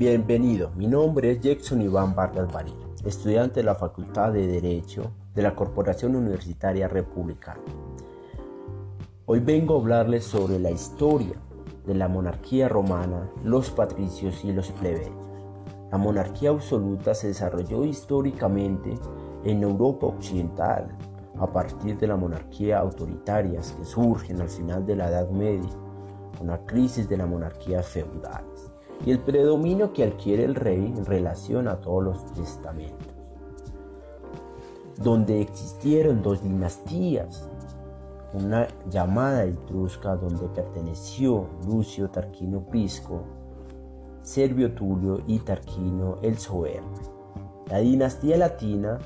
Bienvenido, mi nombre es Jackson Iván Vargas Barí, estudiante de la Facultad de Derecho de la Corporación Universitaria Republicana. Hoy vengo a hablarles sobre la historia de la monarquía romana, los patricios y los plebeyos. La monarquía absoluta se desarrolló históricamente en Europa Occidental a partir de la monarquía autoritarias que surgen al final de la Edad Media, con la crisis de la monarquía feudales y el predominio que adquiere el rey en relación a todos los testamentos, donde existieron dos dinastías, una llamada etrusca donde perteneció Lucio Tarquino Pisco, Servio Tulio y Tarquino el Soberano, la dinastía latina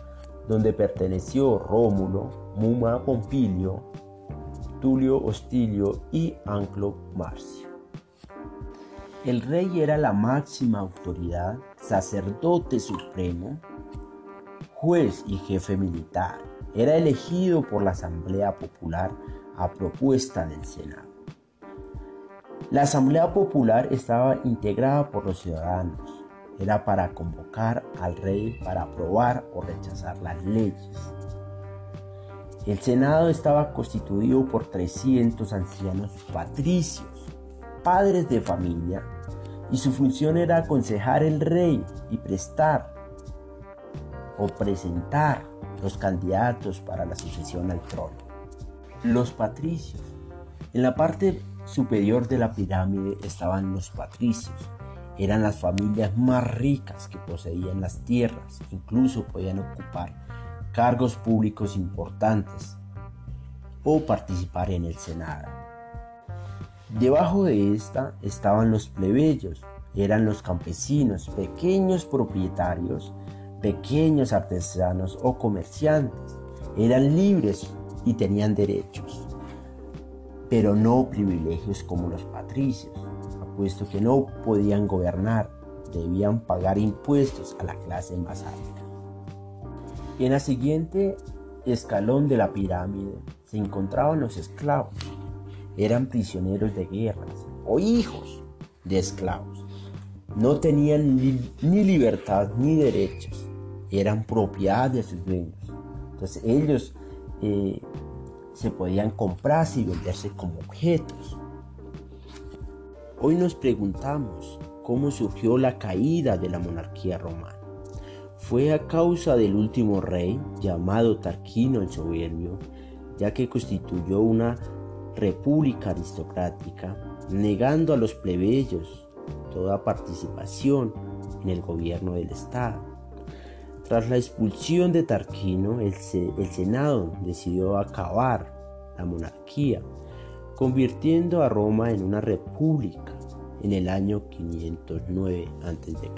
donde perteneció Rómulo, Muma Pompilio, Tulio Hostilio y Anclo Marcio. El rey era la máxima autoridad, sacerdote supremo, juez y jefe militar. Era elegido por la Asamblea Popular a propuesta del Senado. La Asamblea Popular estaba integrada por los ciudadanos. Era para convocar al rey para aprobar o rechazar las leyes. El Senado estaba constituido por 300 ancianos patricios, padres de familia, y su función era aconsejar el rey y prestar o presentar los candidatos para la sucesión al trono. Los patricios. En la parte superior de la pirámide estaban los patricios. Eran las familias más ricas que poseían las tierras, incluso podían ocupar cargos públicos importantes o participar en el Senado. Debajo de esta estaban los plebeyos, eran los campesinos, pequeños propietarios, pequeños artesanos o comerciantes. Eran libres y tenían derechos, pero no privilegios como los patricios, puesto que no podían gobernar, debían pagar impuestos a la clase más alta. En la siguiente escalón de la pirámide se encontraban los esclavos, eran prisioneros de guerras o hijos de esclavos. No tenían ni, libertad ni derechos, eran propiedad de sus dueños. Entonces ellos eh, se podían comprarse y venderse como objetos. Hoy nos preguntamos cómo surgió la caída de la monarquía romana. Fue a causa del último rey, llamado Tarquino el Soberbio, ya que constituyó una república aristocrática, negando a los plebeyos toda participación en el gobierno del Estado. Tras la expulsión de Tarquino, el, Senado decidió acabar la monarquía, convirtiendo a Roma en una república en el año 509 a.C.